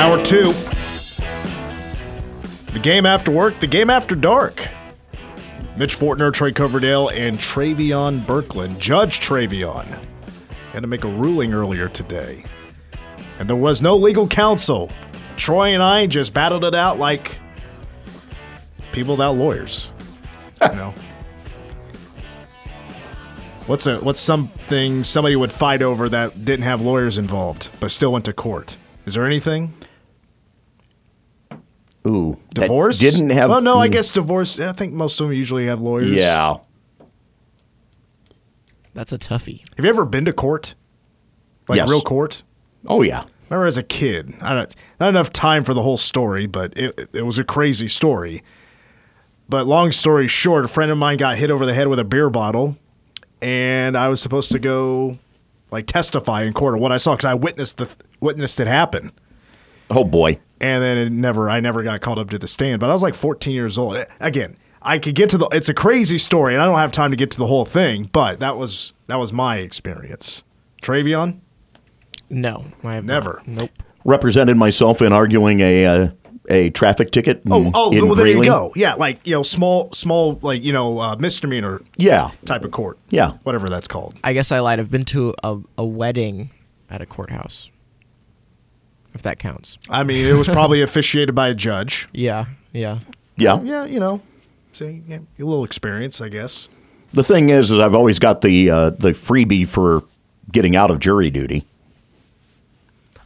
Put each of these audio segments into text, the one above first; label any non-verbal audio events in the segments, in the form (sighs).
Hour two. The game after work, the game after dark. Mitch Fortner, Trey Coverdale, and Travion Berkland. Judge Travion had to make a ruling earlier today. And there was no legal counsel. Troy and I just battled it out like people without lawyers. You (laughs) know? What's a what's something somebody would fight over that didn't have lawyers involved but still went to court? Is there anything? Ooh, that Divorce? didn't have. Well, no, I mm, guess divorce. I think most of them usually have lawyers. Yeah, That's a toughie. Have you ever been to court? Like Yes. real court? oh yeah. remember as a kid, I don't not enough time for the whole story, but it it was a crazy story. But long story short, a friend of mine got hit over the head with a beer bottle, and I was supposed to go like testify in court of what I saw because I witnessed the witnessed it happen. Oh boy. And then it never I never got called up to the stand. But I was like 14 years old. Again, I could get to the. It's a crazy story, and I don't have time to get to the whole thing. But that was that was my experience. Travion, No, I have Never. not. Nope. Represented myself in arguing a uh, a traffic ticket. oh in- oh, in well there you go. Yeah, like you know, small small like you know uh, misdemeanor Yeah, type of court. Yeah. whatever that's called. I guess I lied. I've been to a, a wedding at a courthouse. If that counts. I mean, it was probably (laughs) officiated by a judge. Yeah, yeah. yeah. Yeah, you know, see, yeah, a little experience, I guess. The thing is, is I've always got the uh, the freebie for getting out of jury duty.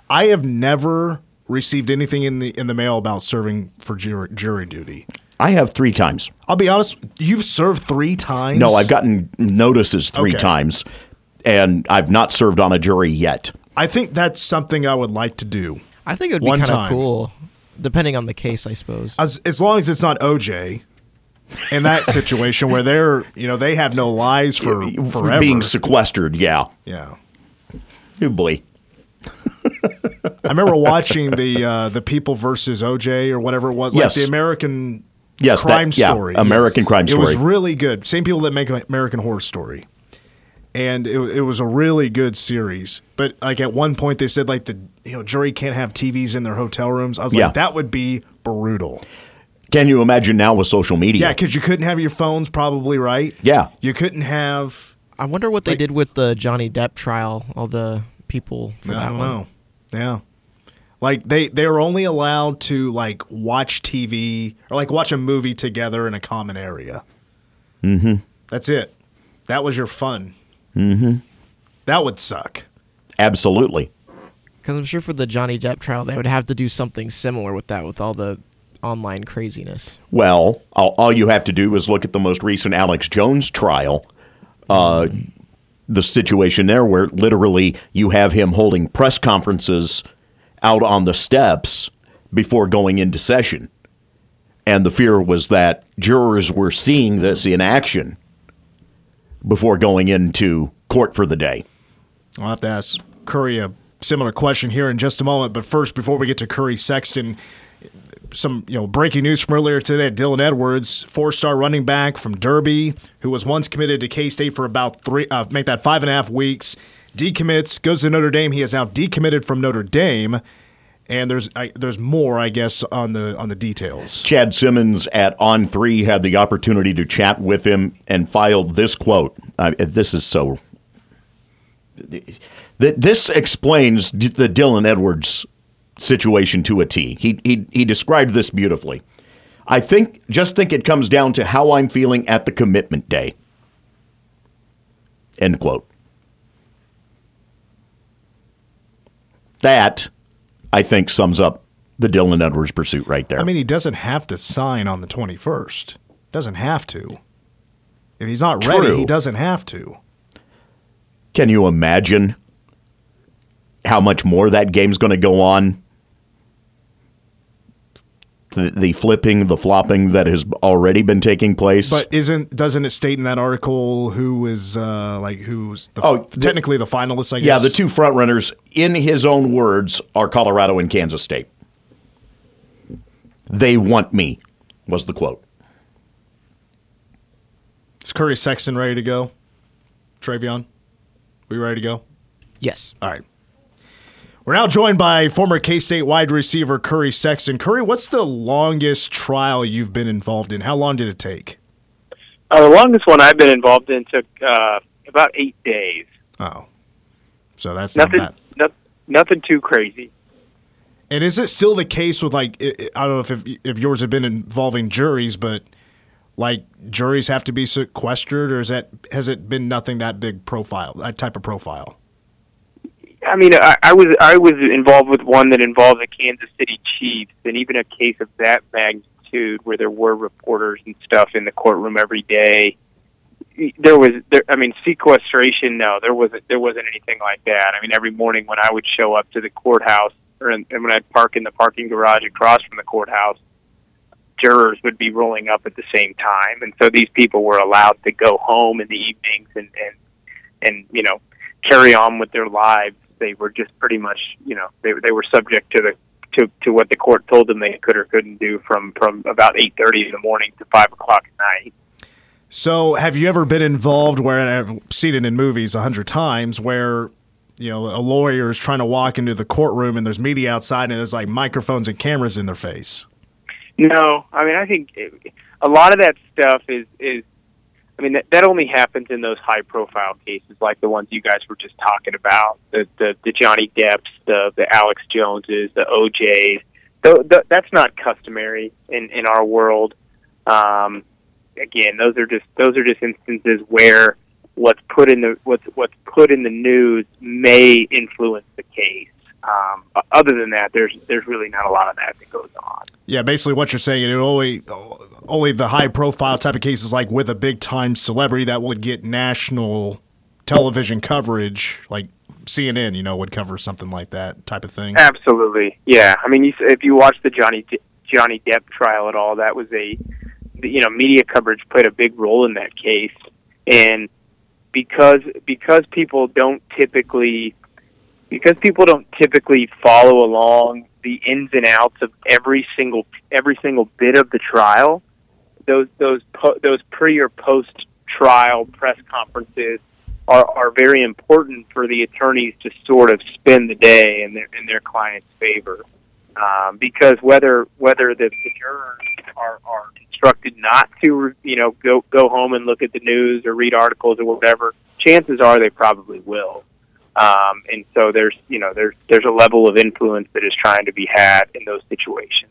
I have never received anything in the in the mail about serving for jury, jury duty. I have three times. I'll be honest. You've served three times. No, I've gotten notices three Okay. times, and I've not served on a jury yet. I think that's something I would like to do. I think it would be One kind time. of cool, depending on the case, I suppose. As as long as it's not OJ. In that (laughs) situation where they're, you know, they have no lives for forever. Being sequestered, yeah. yeah. Oh boy. (laughs) I remember watching the uh, the People versus OJ or whatever it was, Yes. like the American Yes, that- crime yeah, story. American Crime story. It was Story. really good. Same people that make American Horror Story, and it, it was a really good series. But like at one point, they said like the you know jury can't have TVs in their hotel rooms. I was Yeah. like, that would be brutal. Can you imagine now with social media? Yeah, because you couldn't have your phones, probably right. Yeah. you couldn't have. I wonder what they Like- did with the Johnny Depp trial. All the people for I that don't one. know. Yeah. Like they they were only allowed to like watch TV or like watch a movie together in a common area. Mm-hmm. That's it. That was your fun. Mm-hmm. That would suck. Absolutely. Because I'm sure for the Johnny Depp trial, they would have to do something similar with that, with all the online craziness. Well, all, all you have to do is look at the most recent Alex Jones trial. Uh, the situation there, where literally you have him holding press conferences out on the steps before going into session. And the fear was that jurors were seeing this in action before going into court for the day. I'll have to ask Curry a similar question here in just a moment. But first, before we get to Curry Sexton, some you know breaking news from earlier today. Dylan Edwards, four-star running back from Derby, who was once committed to K-State for about three, uh, make that five and a half weeks. Decommits, goes to Notre Dame. He is now decommitted from Notre Dame, and there's I, there's more, I guess, on the on the details. Chad Simmons at On Three had the opportunity to chat with him and filed this quote. Uh, this is so. th- This explains the Dylan Edwards situation to a T. He, he he described this beautifully. I think just think it comes down to how I'm feeling at the commitment day. End quote. That, I think, sums up the Dylan Edwards pursuit right there. I mean, he doesn't have to sign on the 21st. Doesn't have to. If he's not ready, True. he doesn't have to. Can you imagine how much more that game's going to go on? The, the flipping, the flopping that has already been taking place. But isn't doesn't it state in that article who is uh, like who's the, Oh, the- technically the finalists? I guess. yeah, the two front runners, in his own words, are Colorado and Kansas State. They want me, was the quote. Is Curry Sexton ready to go? Travion, we ready to go? Yes. All right. We're now joined by former K State wide receiver Curry Sexton. Curry, what's the longest trial you've been involved in? How long did it take? Uh, the longest one I've been involved in took uh, about eight days. Oh, so that's Nothing, not bad. no, nothing too crazy. And is it still the case with like I don't know if if, if yours have been involving juries, but like juries have to be sequestered, or is that has it been nothing that big profile, that type of profile? I mean, I, I was I was involved with one that involved the Kansas City Chiefs, and even a case of that magnitude, where there were reporters and stuff in the courtroom every day. There was, there, I mean, sequestration. No, there wasn't. There wasn't anything like that. I mean, every morning when I would show up to the courthouse, or in, and when I'd park in the parking garage across from the courthouse, jurors would be rolling up at the same time, and so these people were allowed to go home in the evenings and and and you know carry on with their lives. They were just pretty much you know they they were subject to the to to what the court told them they could or couldn't do from from about eight thirty in the morning to five o'clock at night. So, have you ever been involved where and I've seen it in movies a hundred times where you know a lawyer is trying to walk into the courtroom and there's media outside and there's like microphones and cameras in their face? No, I mean I think it, a lot of that stuff is is I mean that, that only happens in those high profile cases like the ones you guys were just talking about the the, the Johnny Depps, the the Alex Joneses, the OJ's. The, the, that's not customary in in our world. Um, again, those are just those are just instances where what's put in the what's what's put in the news may influence the case. Um, other than that, there's there's really not a lot of that that goes on. Yeah, basically what you're saying, it only only the high profile type of cases like with a big time celebrity that would get national television coverage, like CNN, you know, would cover something like that type of thing. Absolutely, yeah. I mean, you, if you watch the Johnny De- Johnny Depp trial at all, that was a you know media coverage played a big role in that case, and because because people don't typically because people don't typically follow along the ins and outs of every single every single bit of the trial, those those po- those pre or post trial press conferences are, are very important for the attorneys to sort of spend the day in their in their client's favor. Um, because whether whether the, the jurors are, are instructed not to you know go go home and look at the news or read articles or whatever, chances are they probably will. Um, and so there's you know there's there's a level of influence that is trying to be had in those situations.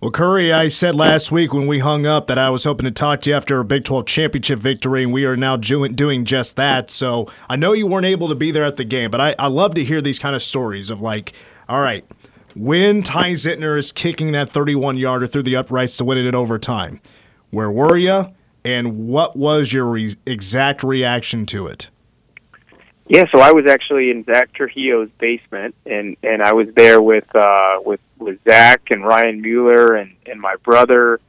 Well, Curry, I said last week when we hung up that I was hoping to talk to you after a Big 12 championship victory, and we are now doing, just that. So I know you weren't able to be there at the game, but I, I love to hear these kind of stories of like, all right, when Ty Zentner is kicking that 31 yarder through the uprights to win it in overtime, where were you, and what was your re- exact reaction to it? Yeah, so I was actually in Zach Trujillo's basement, and and I was there with uh, with with Zach and Ryan Mueller and and my brother,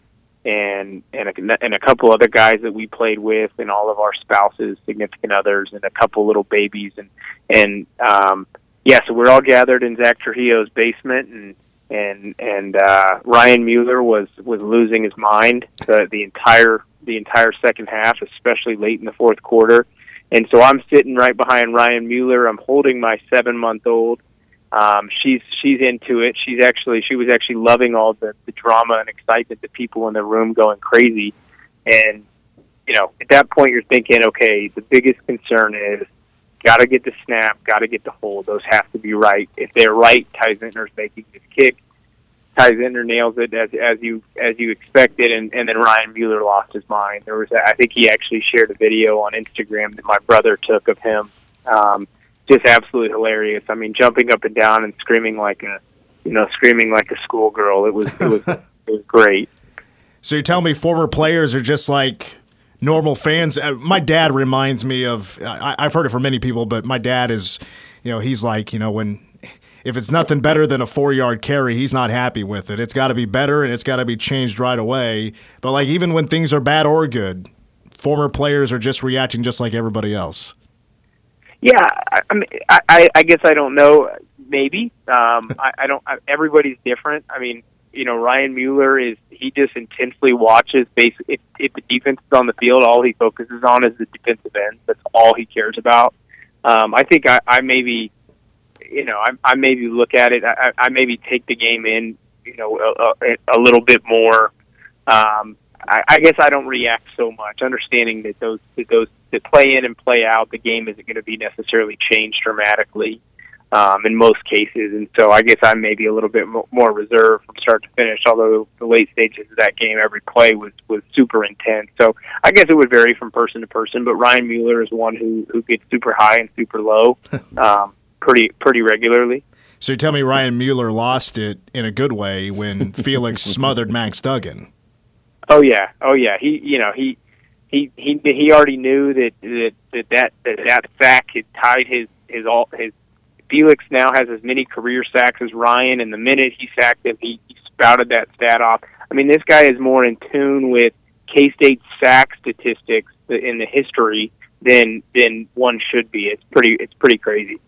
and and a, and a couple other guys that we played with, and all of our spouses, significant others, and a couple little babies, and and um, yeah, so we're all gathered in Zach Trujillo's basement, and and and uh, Ryan Mueller was was losing his mind the the entire the entire second half, especially late in the fourth quarter and so I'm sitting right behind Ryan Mueller. I'm holding my seven month old. Um, she's she's into it. She's actually she was actually loving all the, the drama and excitement, the people in the room going crazy. And you know, at that point, you're thinking, okay, the biggest concern is got to get the snap, got to get the hold. Those have to be right. If they're right, Ty Zentner's making this kick. Ty Zentner nails it as as you as you expected, and and then Ryan Mueller lost his mind. There was I think he actually shared a video on Instagram that my brother took of him. Um, just absolutely hilarious. I mean, jumping up and down and screaming like a you know screaming like a schoolgirl. It was it was (laughs) it was great. So you tell me former players are just like normal fans. Uh, My dad reminds me of. I, I've heard it from many people, but my dad is, you know, he's like, you know, when if it's nothing better than a four yard carry, he's not happy with it. It's got to be better and it's got to be changed right away. But like even when things are bad or good, former players are just reacting just like everybody else. Yeah, I, I mean, I, I, guess I don't know. Maybe um, (laughs) I, I don't. I, everybody's different. I mean, you know, Ryan Mueller is he just intensely watches. Basically, if, if the defense is on the field, all he focuses on is the defensive end. That's all he cares about. Um, I think I, I maybe you know, I, I maybe look at it. I, I maybe take the game in, you know, a, a, a little bit more. Um, I, I guess I don't react so much, understanding that those that those that play in and play out, the game isn't going to be necessarily changed dramatically um, in most cases, and so I guess I'm maybe a little bit mo- more reserved from start to finish. Although the late stages of that game, every play was was super intense. So I guess it would vary from person to person. But Ryan Mueller is one who who gets super high and super low, (laughs) um, pretty pretty regularly. So you tell me Ryan Mueller lost it in a good way when (laughs) Felix smothered Max Duggan. Oh yeah, oh yeah. He you know he he he he already knew that that that that, that, that sack had tied his his all his Felix now has as many career sacks as Ryan, and the minute he sacked him, he, he spouted that stat off. I mean, this guy is more in tune with K State sack statistics in the history than than one should be. It's pretty it's pretty crazy.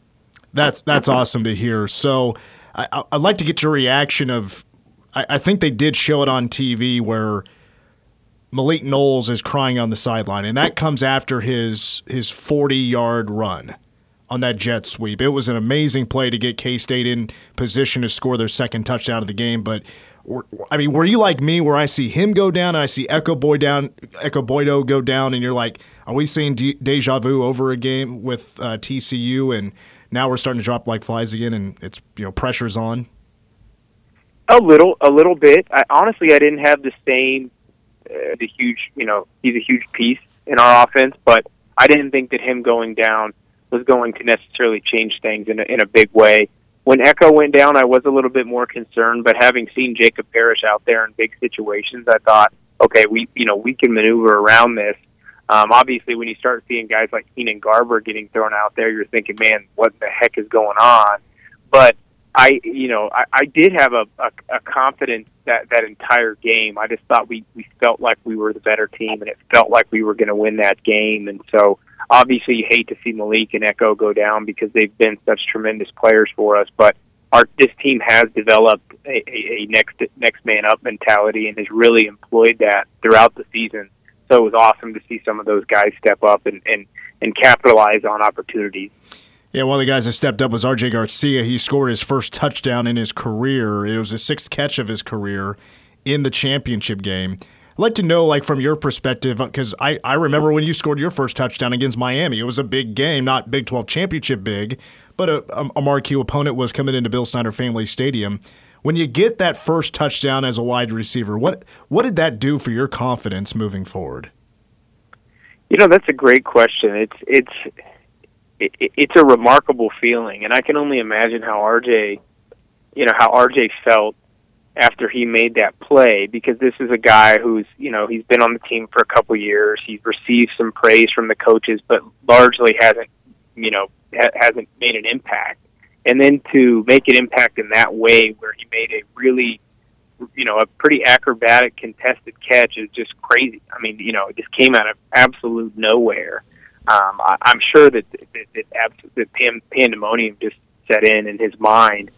That's that's awesome to hear. So I, I'd like to get your reaction of. I, I think they did show it on TV where Malik Knowles is crying on the sideline, and that comes after his his forty yard run on that jet sweep. It was an amazing play to get K State in position to score their second touchdown of the game. But I mean, were you like me, where I see him go down, and I see Ekow Boye down, Ekow Boye-Doe go down, and you're like, are we seeing de- deja vu over a game with uh, TCU, and now we're starting to drop like flies again, and it's you know pressure's on. A little, a little bit. I, honestly, I didn't have the same, uh, the huge, you know, he's a huge piece in our offense, but I didn't think that him going down was going to necessarily change things in a, in a big way. When Ekow went down, I was a little bit more concerned, but having seen Jacob Parrish out there in big situations, I thought, okay, we you know we can maneuver around this. Um, obviously, when you start seeing guys like Keenan Garber getting thrown out there, you're thinking, man, what the heck is going on? But I, you know, I, I did have a, a, a confidence that that entire game. I just thought we we felt like we were the better team, and it felt like we were going to win that game. And so, obviously, you hate to see Malik and Ekow go down because they've been such tremendous players for us. But our this team has developed a, a, a next next man up mentality and has really employed that throughout the season. So it was awesome to see some of those guys step up and and, and capitalize on opportunities. Yeah, one of the guys that stepped up was RJ Garcia. He scored his first touchdown in his career. It was his sixth catch of his career in the championship game. I'd like to know, like, from your perspective, because I, I remember when you scored your first touchdown against Miami. It was a big game, not Big 12 championship big, but a, a marquee opponent was coming into Bill Snyder Family Stadium. When you get that first touchdown as a wide receiver, what what did that do for your confidence moving forward? You know, that's a great question. It's it's it, it's a remarkable feeling, and I can only imagine how RJ, you know, how RJ felt after he made that play because this is a guy who's you know he's been on the team for a couple years. He's received some praise from the coaches, but largely hasn't you know ha- hasn't made an impact. And then to make an impact in that way, where he made a really you know a pretty acrobatic contested catch is just crazy. I mean, you know, it just came out of absolute nowhere um, I, I'm sure that that, that, abs- that pandemonium just set in in his mind.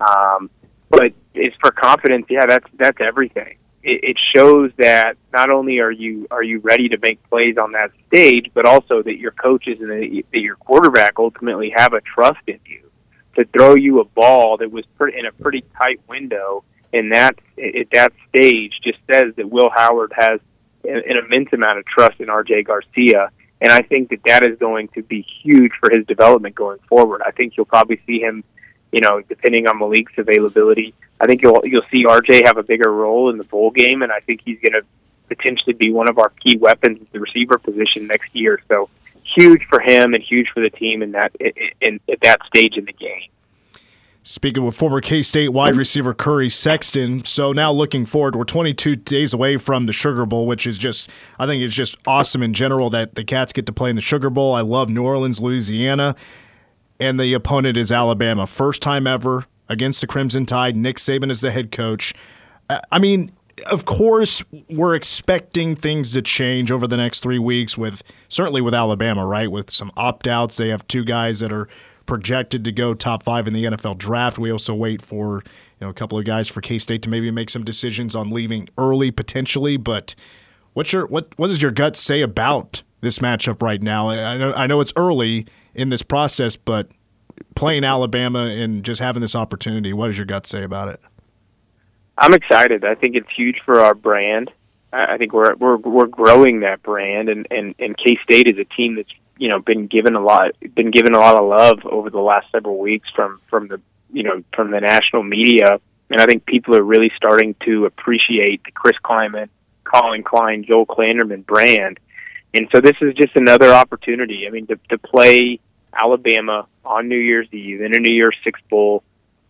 Um, but it's for confidence. Yeah, that's that's everything. It, it shows that not only are you are you ready to make plays on that stage, but also that your coaches and that your quarterback ultimately have a trust in you to throw you a ball that was pretty, in a pretty tight window. And that at that stage just says that Will Howard has an immense amount of trust in R.J. Garcia and I think that that is going to be huge for his development going forward. I think you'll probably see him, you know, depending on Malik's availability. I think you'll you'll see RJ have a bigger role in the bowl game, and I think he's going to potentially be one of our key weapons at the receiver position next year. So huge for him and huge for the team in that in, in at that stage in the game. Speaking with former K State wide mm-hmm. receiver Curry Sexton, so now looking forward, we're 22 days away from the Sugar Bowl, which is just, I think it's just awesome in general that the Cats get to play in the Sugar Bowl. I love New Orleans, Louisiana, and the opponent is Alabama. First time ever against the Crimson Tide. Nick Saban is the head coach. Uh, I mean, of course, we're expecting things to change over the next three weeks with certainly with Alabama, right? With some opt outs. They have two guys that are projected to go top five in the NFL draft. We also wait for you know a couple of guys for K State to maybe make some decisions on leaving early potentially. But what's your what what does your gut say about this matchup right now? I know I know it's early in this process, but playing Alabama and just having this opportunity. What does your gut say about it? I'm excited. I think it's huge for our brand. I think we're we're we're growing that brand, and and and K State is a team that's you know been given a lot been given a lot of love over the last several weeks from from the you know from the national media, and I think people are really starting to appreciate the Chris Klieman, Collin Klein, Joel Klanderman brand, and so this is just another opportunity. I mean, to to play Alabama on New Year's Eve in a New Year's Six bowl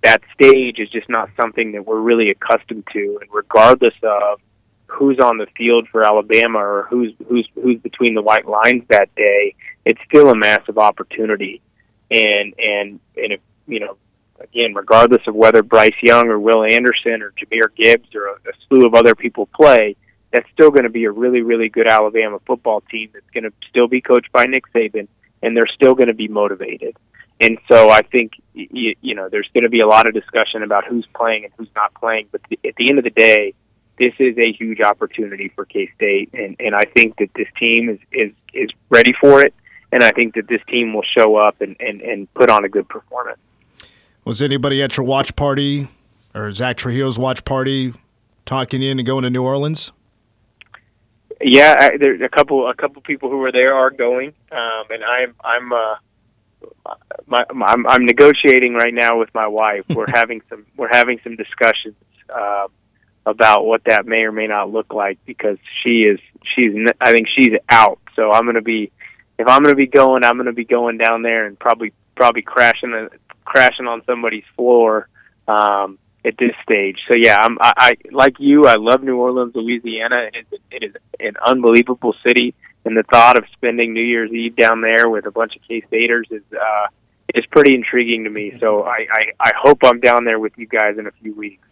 that stage is just not something that we're really accustomed to. And regardless of who's on the field for Alabama or who's who's who's between the white lines that day it's still a massive opportunity. And and and if you know again regardless of whether Bryce Young or Will Anderson or Jahmyr Gibbs or a, a slew of other people play that's still going to be a really really good Alabama football team that's going to still be coached by Nick Saban and they're still going to be motivated and so I think you, you know there's going to be a lot of discussion about who's playing and who's not playing. But at the end of the day, this is a huge opportunity for K State, and and I think that this team is is is ready for it, and I think that this team will show up and and and put on a good performance. Was anybody at your watch party or Zach Trujillo's watch party talking in into going to New Orleans? Yeah, I, there's a couple a couple people who were there are going, um, and I'm I'm. Uh, my, my, I'm, I'm negotiating right now with my wife. We're (laughs) having some we're having some discussions uh, about what that may or may not look like because she is she's I think she's out. So I'm going to be if I'm going to be going, I'm going to be going down there and probably probably crashing a, crashing on somebody's floor um, at this stage. So yeah, I'm I, I like you. I love New Orleans, Louisiana. It is, it is an unbelievable city and the thought of spending New Year's Eve down there with a bunch of K Staters is uh, is pretty intriguing to me. So I, I I hope I'm down there with you guys in a few weeks.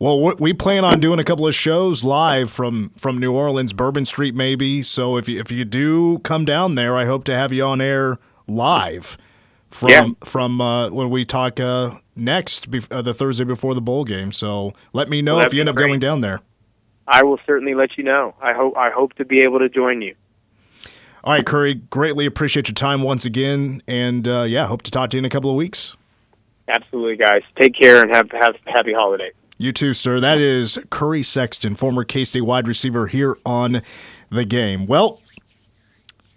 Well, we plan on doing a couple of shows live from from New Orleans, Bourbon Street, maybe. So if you, if you do come down there, I hope to have you on air live from Yeah. from uh, when we talk uh, next, bef- uh, the Thursday before the bowl game. So let me know Well, if you end be up going down there. I will certainly let you know. I hope I hope to be able to join you. All right, Curry, greatly appreciate your time once again, and uh, yeah, hope to talk to you in a couple of weeks. Absolutely, guys. Take care and have have happy holiday. You too, sir. That is Curry Sexton, former K State wide receiver here on the game. Well,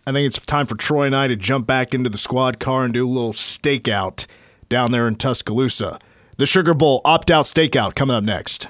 I think it's time for Troy and I to jump back into the squad car and do a little stakeout down there in Tuscaloosa. The Sugar Bowl opt out stakeout coming up next.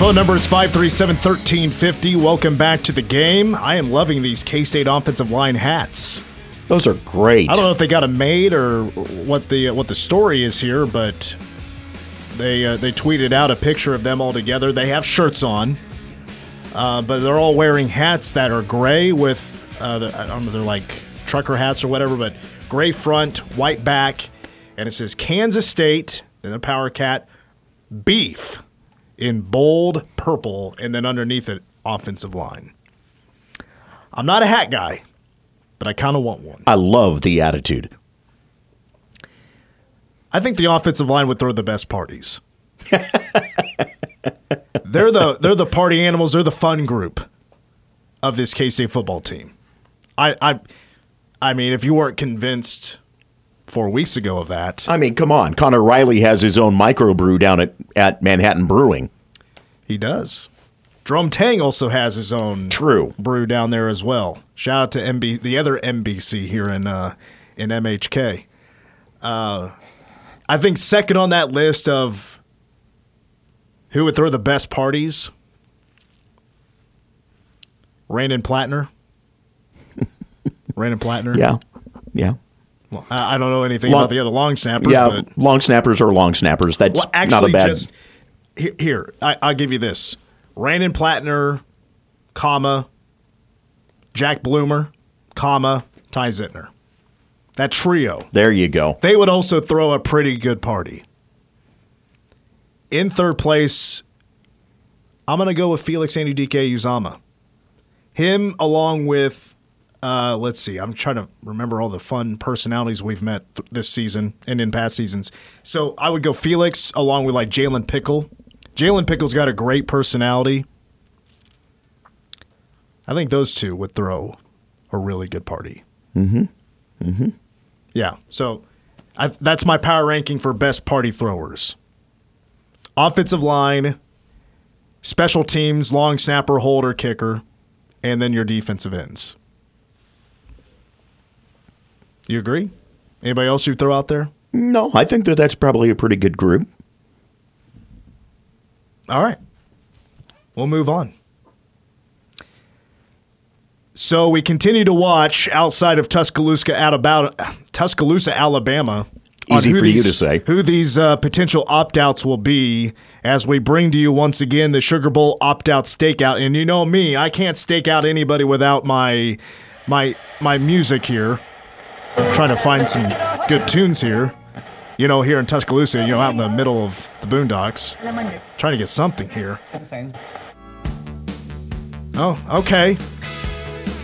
Phone number is 537 1350. Welcome back to the game. I am loving these K State offensive line hats. Those are great. I don't know if they got them made or what the what the story is here, but they uh, they tweeted out a picture of them all together. They have shirts on, uh, but they're all wearing hats that are gray with uh, the, I don't know if they're like trucker hats or whatever, but gray front, white back, and it says Kansas State and the Power Cat beef in bold purple, and then underneath it offensive line. I'm not a hat guy, but I kind of want one. I love the attitude. I think the offensive line would throw the best parties. (laughs) they're the they're the party animals. They're the fun group of this K State football team. I I I mean, if you weren't convinced four weeks ago of that, I mean, come on. Connor Riley has his own microbrew down at, at Manhattan Brewing. he does. Drum Tang also has his own True. brew down there as well. Shout out to MB, the other MBC here in uh, in MHK. Uh, I think second on that list of who would throw the best parties, Randen Plattner. (laughs) Randen Plattner. Yeah. Yeah. Well, I don't know anything Long- about the other long snappers, Yeah. but Long snappers are long snappers. That's well, actually, not a bad. just here. I, I'll give you this: Randen Plattner, comma, Jack Bloomer, comma, Ty Zentner. That trio. there you go. They would also throw a pretty good party. In third place, I'm going to go with Felix Anudike Uzama. him along with, uh, let's see, I'm trying to remember all the fun personalities we've met th- this season and in past seasons. So I would go Felix along with like Jalen Pickle. Jalen Pickle's got a great personality. I think those two would throw a really good party. Mm-hmm. Mm-hmm. Yeah. So I, that's my power ranking for best party throwers. Offensive line, special teams, long snapper, holder, kicker, and then your defensive ends. You agree? Anybody else you throw out there? No, I think that that's probably a pretty good group. All right. We'll move on. So we continue to watch outside of Tuscaloosa, Alabama, Tuscaloosa, Alabama. Easy for you these- to say. Who these uh, potential opt outs will be as we bring to you once again the Sugar Bowl opt out stakeout. And you know me, I can't stake out anybody without my my my music here. Trying to find some good tunes here. You know, here in Tuscaloosa, you know, out in the middle of the boondocks. Trying to get something here. Oh, okay.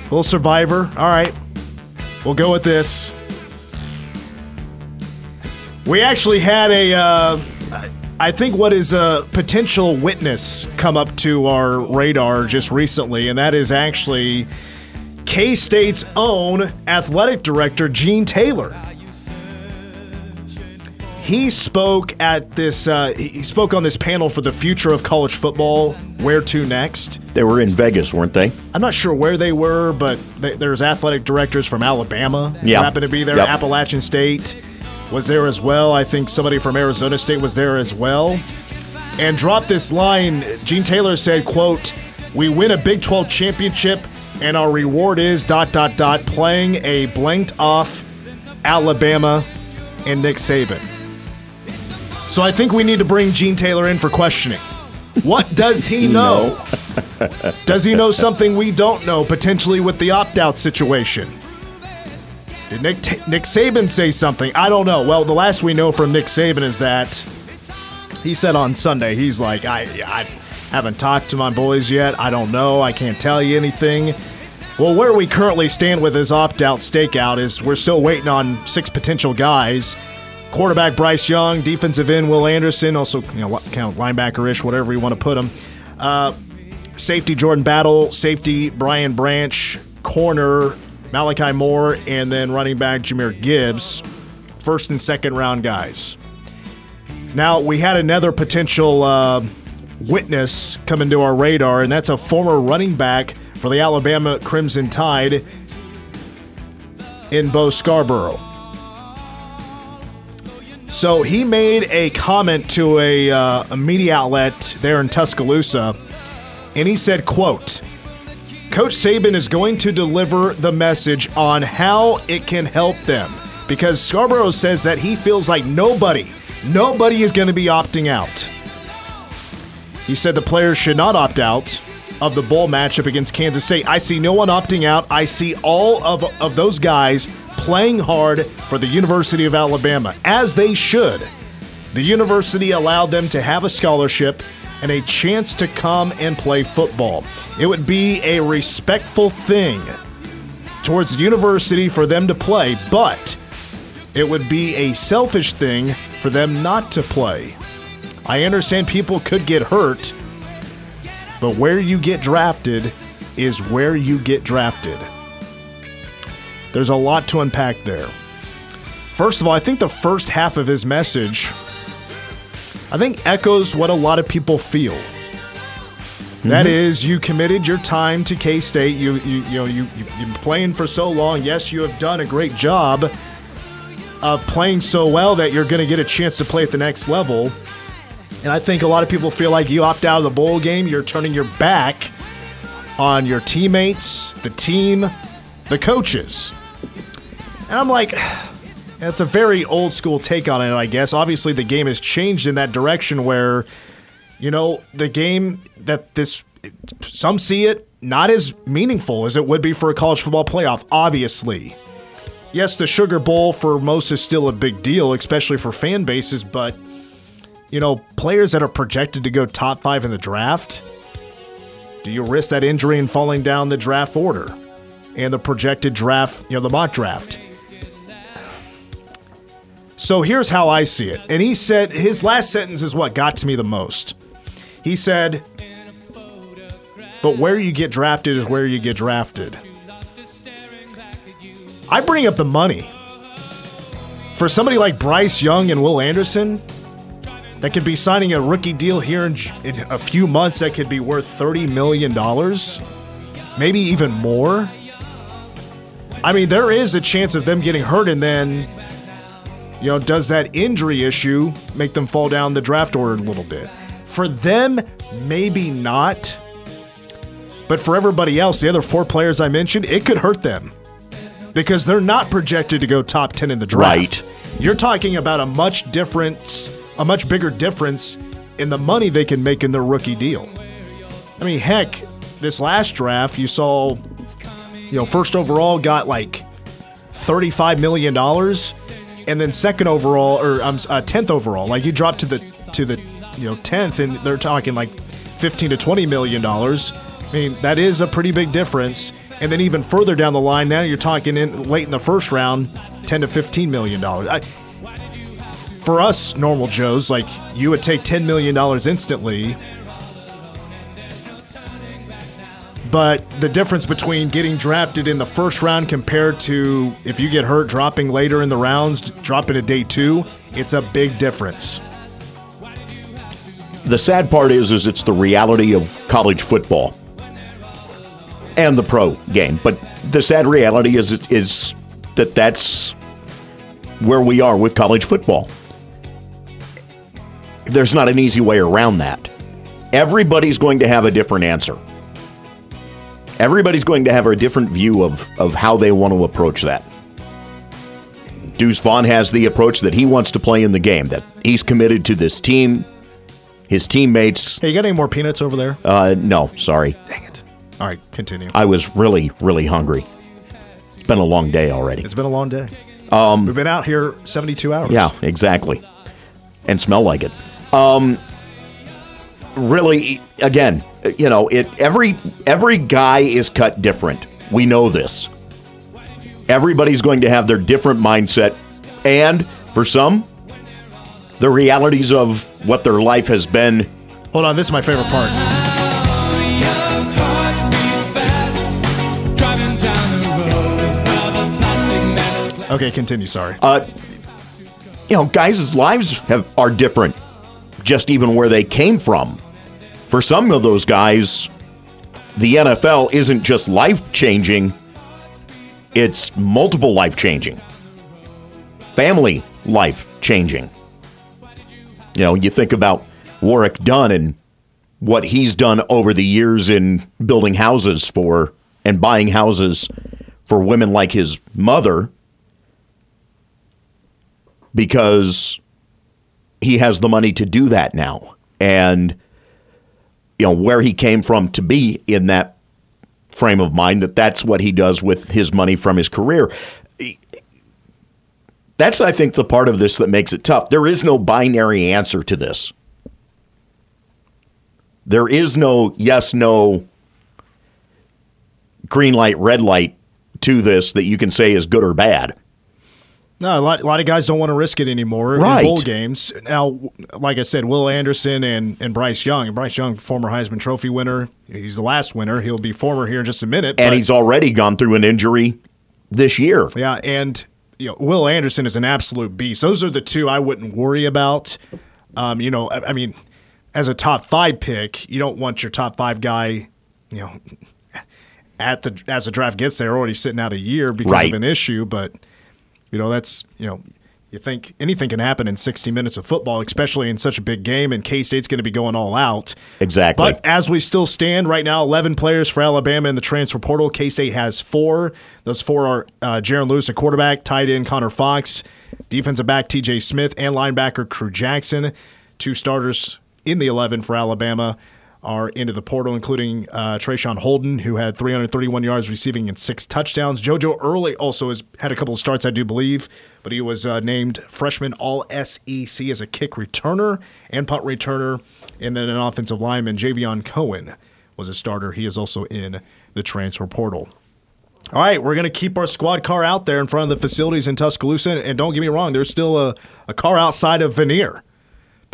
Little Survivor. All right. We'll go with this. We actually had a, uh, I think, what is a potential witness come up to our radar just recently, and that is actually K State's own athletic director, Gene Taylor. He spoke at this. Uh, he spoke on this panel for the future of college football. Where to next? They were in Vegas, weren't they? I'm not sure where they were, but th- there's athletic directors from Alabama who Yeah. happened to be there. Yep. Appalachian State was there as well. I think somebody from Arizona State was there as well. And dropped this line. Gene Taylor said, "quote We win a Big 12 championship, and our reward is dot dot dot playing a blanked off Alabama and Nick Saban." So I think we need to bring Gene Taylor in for questioning. What does he (laughs) know? Does he know something we don't know, potentially with the opt out situation? Did Nick, Ta- Nick Saban say something? I don't know. Well, the last we know from Nick Saban is that he said on Sunday, he's like, I, I haven't talked to my boys yet. I don't know. I can't tell you anything. Well, where we currently stand with his opt out stakeout is we're still waiting on six potential guys. Quarterback Bryce Young, defensive end Will Anderson, also you know kind of linebacker-ish, whatever you want to put him. Uh, safety Jordan Battle, safety Brian Branch, corner Malachi Moore, and then running back Jahmyr Gibbs. First and second round guys. Now we had another potential uh, witness come into our radar, and that's a former running back for the Alabama Crimson Tide in Bo Scarborough. So he made a comment to a, uh, a media outlet there in Tuscaloosa, and he said, "quote Coach Saban is going to deliver the message on how it can help them because Scarborough says that he feels like nobody, nobody is going to be opting out. He said the players should not opt out of the bowl matchup against Kansas State. I see no one opting out. I see all of, of those guys playing hard for the University of Alabama, as they should. The university allowed them to have a scholarship and a chance to come and play football. It would be a respectful thing towards the university for them to play, but it would be a selfish thing for them not to play. I understand people could get hurt, but where you get drafted is where you get drafted. There's a lot to unpack there. First of all, I think the first half of his message I think echoes what a lot of people feel. That mm-hmm. is, you committed your time to K State. You, you, you know, you, you've been playing for so long. Yes, you have done a great job of playing so well that you're going to get a chance to play at the next level. And I think a lot of people feel like you opt out of the bowl game, you're turning your back on your teammates, the team, the coaches. And I'm like, (sighs) that's a very old school take on it, I guess. Obviously, the game has changed in that direction where, you know, the game that this, some see it not as meaningful as it would be for a college football playoff, obviously. Yes, the Sugar Bowl for most is still a big deal, especially for fan bases, but, you know, players that are projected to go top five in the draft, Do you risk that injury and falling down the draft order and the projected draft, you know, the mock draft? So here's how I see it. And he said his last sentence is what got to me the most. He said, But where you get drafted is where you get drafted. I bring up the money. For somebody like Bryce Young and Will Anderson, that could be signing a rookie deal here in, in a few months that could be worth $30 million, maybe even more. I mean, there is a chance of them getting hurt, and then, you know, does that injury issue make them fall down the draft order a little bit? For them, maybe not. But for everybody else, the other four players I mentioned, it could hurt them because they're not projected to go top 10 in the draft. Right. You're talking about a much difference, a much bigger difference in the money they can make in their rookie deal. I mean, heck, this last draft, you saw, you know, first overall got like $35 million, and then second overall, or um, uh, 10th overall, like you dropped to the, to the, you know, 10th, and they're talking like 15 to 20 million dollars. I mean, that is a pretty big difference. And then even further down the line, now you're talking in late in the first round, 10 to 15 million dollars. For us normal Joes, like you would take 10 million dollars instantly. But the difference between getting drafted in the first round compared to if you get hurt dropping later in the rounds, dropping to day two, it's a big difference. The sad part is, is it's the reality of college football and the pro game. But the sad reality is, is that that's where we are with college football. There's not an easy way around that. Everybody's going to have a different answer. Everybody's going to have a different view of, of how they want to approach that. Deuce Vaughn has the approach that he wants to play in the game, that he's committed to this team, his teammates. Hey, you got any more peanuts over there? Uh, no, sorry. Dang it. All right, continue. I was really, really hungry. It's been a long day already. It's been a long day. Um, We've been out here 72 hours. Yeah, exactly. And smell like it. Um, really, again, you know, it every every guy is cut different. We know this. Everybody's going to have their different mindset, and for some, the realities of what their life has been. Hold on, this is my favorite part. Okay, continue. Sorry. Uh, you know, guys' lives have are different, just even where they came from. For some of those guys, the NFL isn't just life changing, it's multiple life changing, family life changing. You know, you think about Warrick Dunn and what he's done over the years in building houses for and buying houses for women like his mother because he has the money to do that now. And you know where he came from to be in that frame of mind that that's what he does with his money from his career. That's I think the part of this that makes it tough. There is no binary answer to this. There is no yes no green light red light to this that you can say is good or bad. No, a lot, a lot of guys don't want to risk it anymore Right. in bowl games. Now, like I said, Will Anderson and, and Bryce Young. And Bryce Young, former Heisman Trophy winner. He's the last winner. He'll be former here in just a minute. And but- he's already gone through an injury this year. Yeah, and you know, Will Anderson is an absolute beast. Those are the two I wouldn't worry about. Um, you know, I, I mean, as a top five pick, you don't want your top five guy, you know, at the as the draft gets there, already sitting out a year because Right. of an issue. But you know, that's you know. You think anything can happen in 60 minutes of football, especially in such a big game, and K State's going to be going all out. Exactly. But as we still stand right now, 11 players for Alabama in the transfer portal. K State has four. Those four are uh, Jaron Lewis, a quarterback, tight end Connor Fox, defensive back TJ Smith, and linebacker Crew Jackson. Two starters in the 11 for Alabama are into the portal, including uh, Traeshon Holden, who had 331 yards receiving and six touchdowns. JoJo Earle also has had a couple of starts, I do believe, but he was uh, named freshman All SEC as a kick returner and punt returner, and then an offensive lineman, Javion Cohen, was a starter. He is also in the transfer portal. All right, we're going to keep our squad car out there in front of the facilities in Tuscaloosa. And don't get me wrong, there's still a, a car outside of Veneer.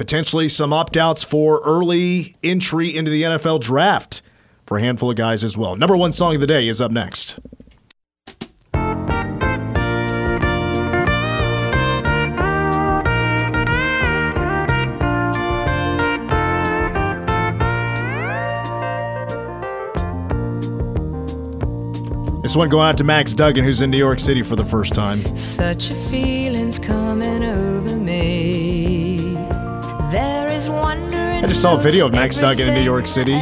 Potentially some opt outs for early entry into the NFL draft for a handful of guys as well. Number one song of the day is up next. This one going out to Max Duggan, who's in New York City for the first time. Such a feeling's coming over me. Just saw a video of Max Duggan in New York City.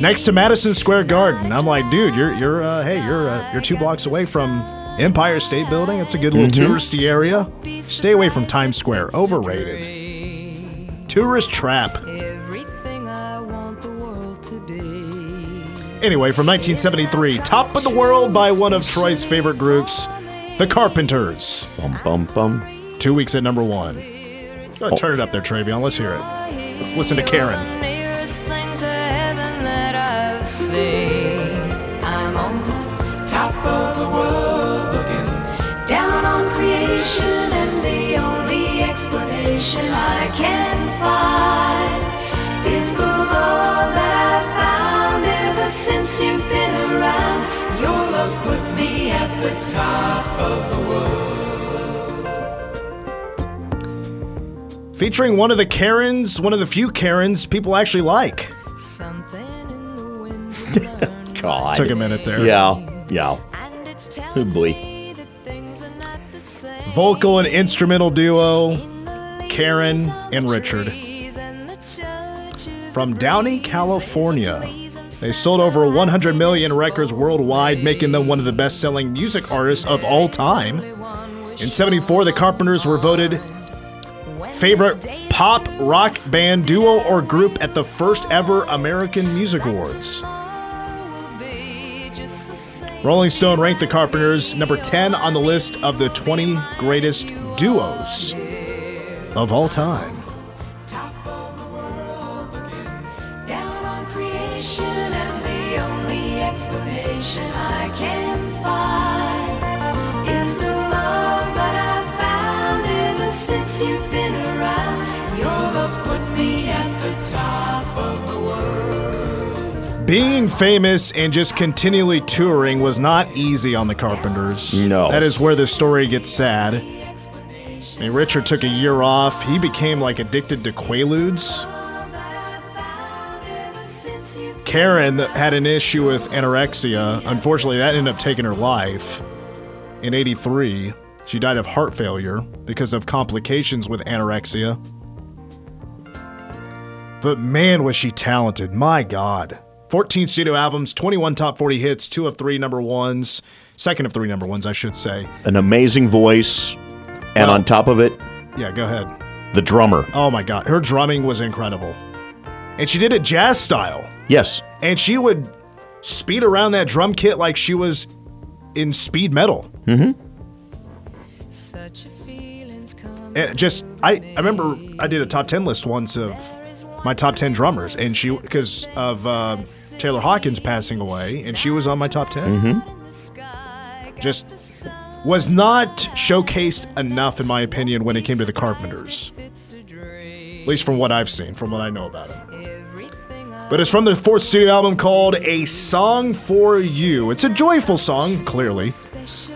Next to Madison Square Garden. I'm like, dude, you're you're uh, hey, you're uh, you're two blocks away from Empire State Building. It's a good little touristy area. Stay away from Times Square. Overrated. Tourist trap. Everything I want the world to be. Anyway, from 1973, Top of the World by one of Troy's favorite groups, The Carpenters. Bum bum bum. Two weeks at number one. Ahead, turn it up there, Travion. Let's hear it. Let's listen to Karen. I'm on top of the world looking down on creation, and the only explanation I can find is the love that I've found ever since you've been around. Your love's put me at the top of the world. Featuring one of the Karens, one of the few Karens people actually like. Something in the wind has learned (laughs) God. Took a minute there. Yeah. Yeah. And it's Oh, telling boy. me that things are not the same. Vocal and instrumental duo, Karen and Richard. From Downey, California. They sold over 100 million records worldwide, making them one of the best selling music artists of all time. In 74, the Carpenters were voted favorite pop rock band duo or group at the first ever American Music Awards. Rolling Stone ranked the Carpenters number 10 on the list of the 20 greatest duos of all time. Being famous and just continually touring was not easy on the Carpenters. No. That is where the story gets sad. I mean, Richard took a year off. He became like addicted to Quaaludes. Karen had an issue with anorexia. Unfortunately, that ended up taking her life. In 83, she died of heart failure because of complications with anorexia. But man, was she talented. My God. 14 studio albums, 21 top 40 hits, two of three number ones, second of three number ones, I should say. An amazing voice. And Well- on top of it, Yeah, go ahead. the drummer. Oh my God. Her drumming was incredible. And she did it jazz style. Yes. And she would speed around that drum kit like she was in speed metal. Mm-hmm. Such a feeling's coming. And just, I, I remember I did a top 10 list once of my top 10 drummers. And she, because of uh, Taylor Hawkins passing away, and she was on my top 10. Just was not showcased enough, in my opinion, when it came to the Carpenters. At least from what I've seen, from what I know about them. But it's from the fourth studio album called A Song for You. It's a joyful song, clearly,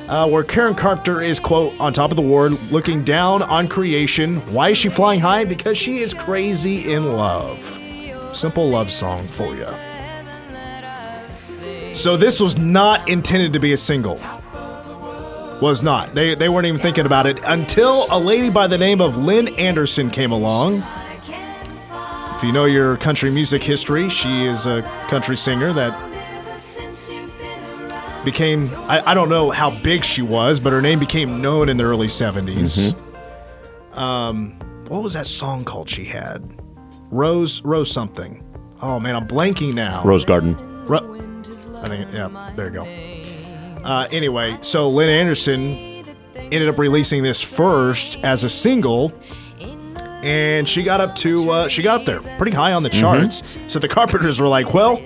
uh, where Karen Carpenter is, quote, on top of the world, looking down on creation. Why is she flying high? Because she is crazy in love. Simple love song for you. So this was not intended to be a single. Was not. They, they weren't even thinking about it until a lady by the name of Lynn Anderson came along. If you know your country music history, she is a country singer that became, I, I don't know how big she was, but her name became known in the early 70s. Um, what was that song called she had? Rose, Rose something. Oh man, I'm blanking now. Rose Garden. Ro- I think, yeah, there you go. Uh, anyway, so Lynn Anderson ended up releasing this first as a single, and she got up to uh, she got up there pretty high on the charts. So the Carpenters were like, "Well,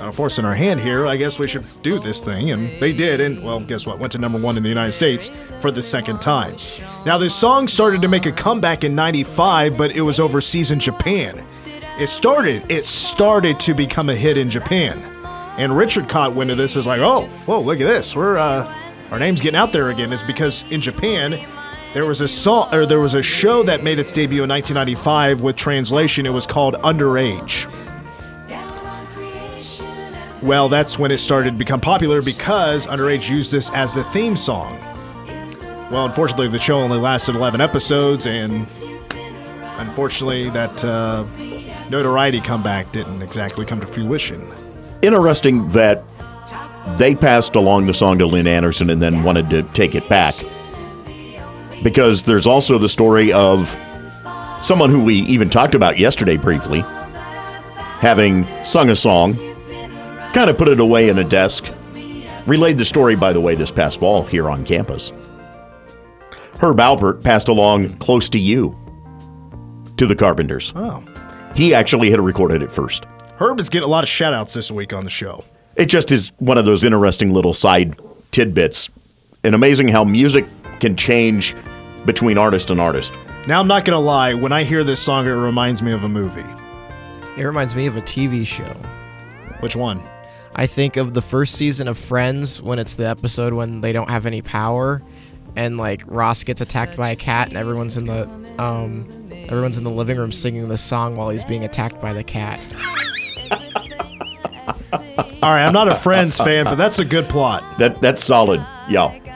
uh, forcing our hand here. I guess we should do this thing, and they did. And well, guess what? Went to number one in the United States for the second time. Now, this song started to make a comeback in '95, but it was overseas in Japan. It started. It started to become a hit in Japan, and Richard caught wind of this. Is like, oh, whoa, look at this. We're uh, our name's getting out there again. Is because in Japan. There was a song, or there was a show that made its debut in 1995 with translation. It was called Underage. Well, that's when it started to become popular because Underage used this as the theme song. Well, unfortunately, the show only lasted 11 episodes, and unfortunately, that uh, notoriety comeback didn't exactly come to fruition. Interesting that they passed along the song to Lynn Anderson and then wanted to take it back. Because there's also the story of someone who we even talked about yesterday briefly having sung a song, kind of put it away in a desk, relayed the story, by the way, this past fall here on campus. Herb Alpert passed along Close to You to the Carpenters. Oh. He actually had recorded it first. Herb is getting a lot of shout outs this week on the show. It just is one of those interesting little side tidbits. And amazing how music can change between artist and artist. Now, I'm not going to lie, when I hear this song, it reminds me of a movie. It reminds me of a TV show. Which one? I think of the first season of Friends when it's the episode when they don't have any power, and like Ross gets attacked by a cat, and everyone's in the um, everyone's in the living room singing this song while he's being attacked by the cat. All right, I'm not a Friends fan, but that's a good plot. That that's solid. Yeah.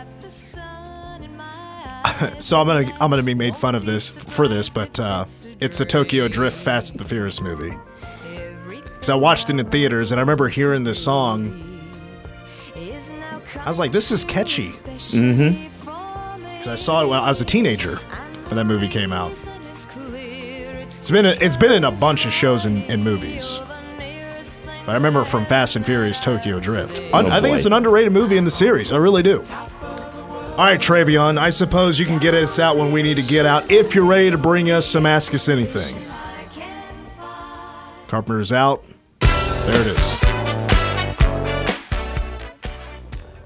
(laughs) So I'm gonna I'm gonna be made fun of this for this, but uh, it's the Tokyo Drift Fast and the Furious movie. Because I watched it in theaters and I remember hearing this song. I was like, this is catchy. Mm-hmm. Because I saw it when I was a teenager when that movie came out. It's been a, it's been in a bunch of shows and, and movies. But I remember from Fast and Furious Tokyo Drift. Un- Oh, I think it's an underrated movie in the series. I really do. All right, Travion, I suppose you can get us out when we need to get out if you're ready to bring us some Ask Us Anything. Carpenter's out. There it is.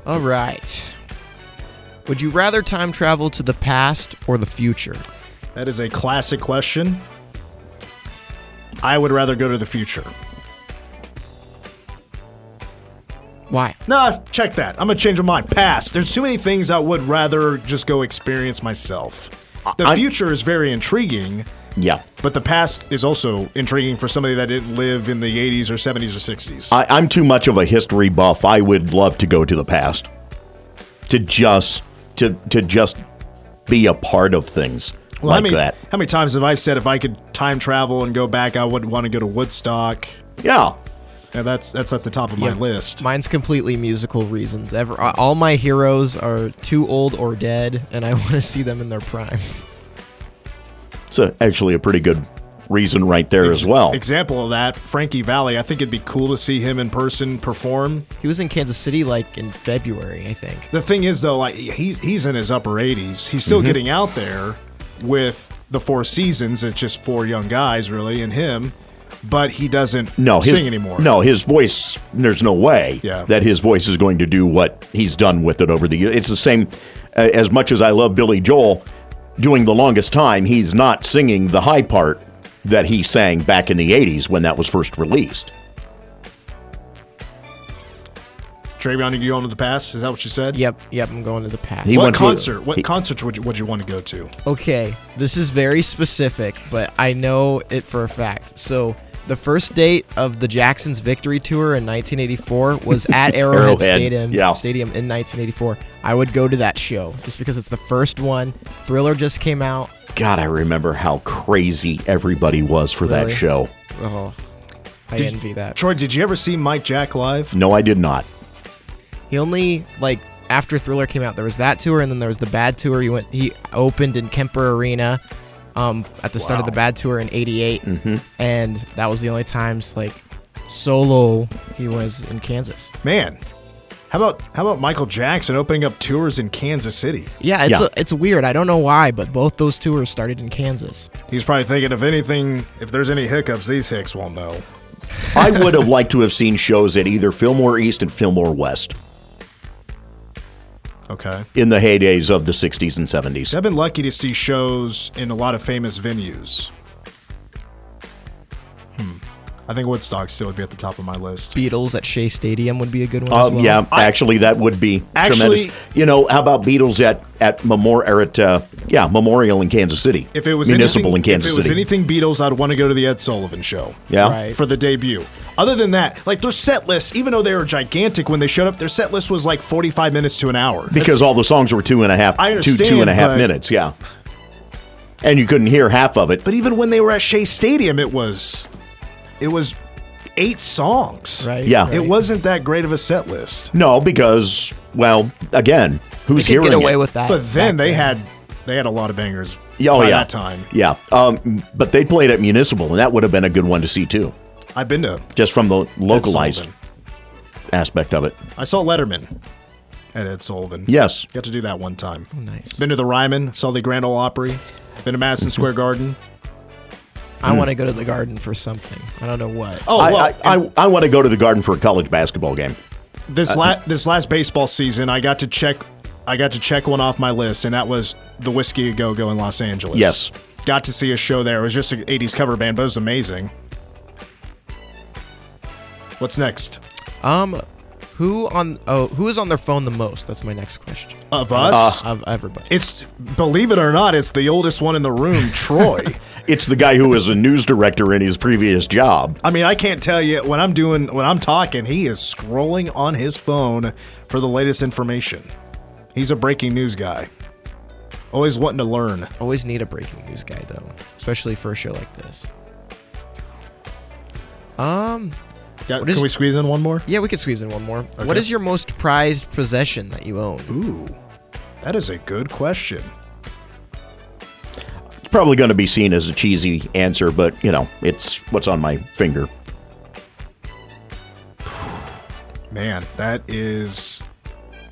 All right. Would you rather time travel to the past or the future? That is a classic question. I would rather go to the future. Why? Nah, check that. I'm gonna change my mind. Past. There's too many things I would rather just go experience myself. The I- future is very intriguing, Yeah. but the past is also intriguing for somebody that didn't live in the 80s or 70s or 60s. I, I'm too much of a history buff. I would love to go to the past. To just to to just be a part of things Well, how like many, that. How many times have I said if I could time travel and go back, I would want to go to Woodstock? Yeah. Yeah, that's that's at the top of my list. Mine's completely musical reasons. Ever, uh, all my heroes are too old or dead, and I (laughs) want to see them in their prime. It's a, actually a pretty good reason right there as well. Example of that, Frankie Valli. I think it'd be cool to see him in person perform. He was in Kansas City like in February, I think. The thing is, though, like he's he's in his upper 80s. He's still mm-hmm. getting out there with the Four Seasons. It's just four young guys, really, and him. But he doesn't no, his, sing anymore. No, his voice. There's no way Yeah. that his voice is going to do what he's done with it over the years. It's the same. Uh, as much as I love Billy Joel, doing the longest time, he's not singing the high part that he sang back in the '80s when that was first released. Travion, are you going to the past? Is that what you said? Yep, yep, I'm going to the past. He What went to- concert? what he- concert would you, would you want to go to? Okay, this is very specific, but I know it for a fact. So, the first date of the Jacksons Victory Tour in 1984 was (laughs) at Arrowhead, Arrowhead, Stadium, yeah. Stadium in 1984. I would go to that show just because it's the first one. Thriller just came out. God, I remember how crazy everybody was for that show. Oh, I Did- envy that. Troy, did you ever see Mike Jack live? No, I did not. He only like after Thriller came out, there was that tour, and then there was the Bad tour. He went, he opened in Kemper Arena, um, at the start of the Bad tour in '88, and that was the only times like solo he was in Kansas. Man, how about how about Michael Jackson opening up tours in Kansas City? Yeah, it's Yeah. A, it's weird. I don't know why, but both those tours started in Kansas. He's probably thinking if anything, if there's any hiccups, these hicks won't know. I would have liked to have seen shows at either Fillmore East and Fillmore West Okay. in the heydays of the 60s and 70s. I've been lucky to see shows in a lot of famous venues. I think Woodstock still would be at the top of my list. Beatles at Shea Stadium would be a good one as Um, well. yeah, actually, that would be Actually- tremendous. You know, how about Beatles at at Memorial? At uh, yeah, Memorial in Kansas City. If it was municipal anything, in Kansas if it was City, anything Beatles, I'd want to go to the Ed Sullivan show. yeah, Right. for the debut. Other than that, like their set list, even though they were gigantic when they showed up, their set list was like 45 minutes to an hour. because all the songs were two and a half, I two two understand, and a half but- minutes. Yeah, and you couldn't hear half of it. but even when they were at Shea Stadium, it was it was eight songs. Right. Yeah. right. It wasn't that great of a set list. No, because well, again, who's could hearing get away it? with that. But then back they had they had a lot of bangers Yeah, Oh by yeah, that time. Yeah, um, but they played at Municipal, and that would have been a good one to see too, I've been to just from the localized aspect of it. I saw Letterman at Ed Sullivan. Yes, Got to do that one time. Oh, nice. Been to the Ryman, saw the Grand Ole Opry. Been to Madison (laughs) Square Garden. I want to go to the garden for something. I don't know what. Oh, I, well, I, I, I want to go to the Garden for a college basketball game. this Uh, la- this last baseball season, I got to check I got to check one off my list, and that was the Whisky a Go Go in Los Angeles. Yes. got to see a show there. It was just an '80s cover band, but it was amazing. What's next? Um, who on oh who is on their phone the most? That's my next question. Of us, Of everybody. it's believe it or not, it's the oldest one in the room, Troy. (laughs) It's the guy who was a news director in his previous job. I mean, I can't tell you when I'm doing when I'm talking, he is scrolling on his phone for the latest information. He's a breaking news guy. Always wanting to learn. Always need a breaking news guy though, especially for a show like this. Um, Got- What is- can we squeeze in one more? yeah, we could squeeze in one more. What Okay. is your most prized possession that you own? Ooh, that is a good question. It's probably going to be seen as a cheesy answer, but you know, it's what's on my finger. Man, that is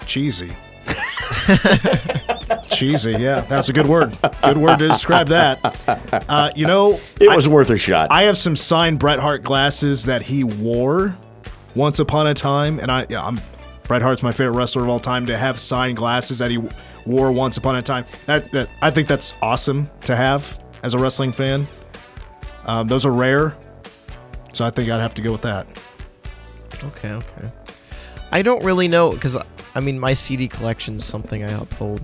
cheesy. (laughs) (laughs) cheesy, yeah, that's a good word. Good word to describe that. Uh, you know, It I- was worth a shot. I have some signed Bret Hart glasses that he wore once upon a time, and I, yeah, I'm Bret Hart's my favorite wrestler of all time. To have signed glasses that he wore once upon a time, that, that I think that's awesome to have as a wrestling fan. Um, those are rare, so I think I'd have to go with that. Okay, okay. I don't really know because I mean my CD collection is something I uphold.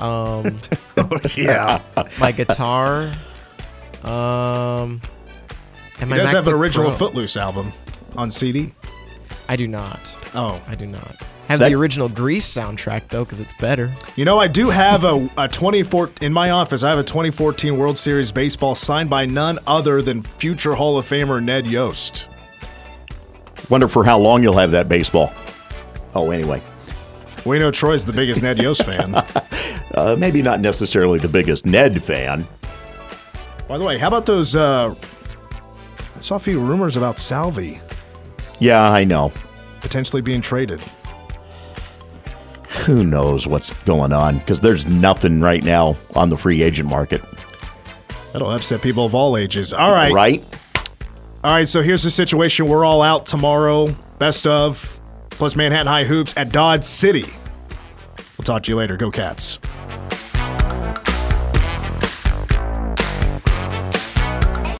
Um, (laughs) yeah, my guitar. Um, and he my does have an original Pro. Footloose album on CD. I do not. Oh, I do not. Have That- the original Grease soundtrack though, because it's better. You know, I do have a, a 24 in my office. I have a 2014 World Series baseball signed by none other than future Hall of Famer Ned Yost. Wonder for how long you'll have that baseball. Oh, anyway, We know Troy's the biggest Ned Yost fan. (laughs) uh, maybe not necessarily the biggest Ned fan. By the way, how about those? Uh, I saw a few rumors about Salvy Yeah, I know. potentially being traded. Who knows what's going on? Because there's nothing right now on the free agent market, That'll upset people of all ages. All right, right? all right. So here's the situation: we're all out tomorrow. Best of plus Manhattan High hoops at Dodge City. We'll talk to you later. Go Cats.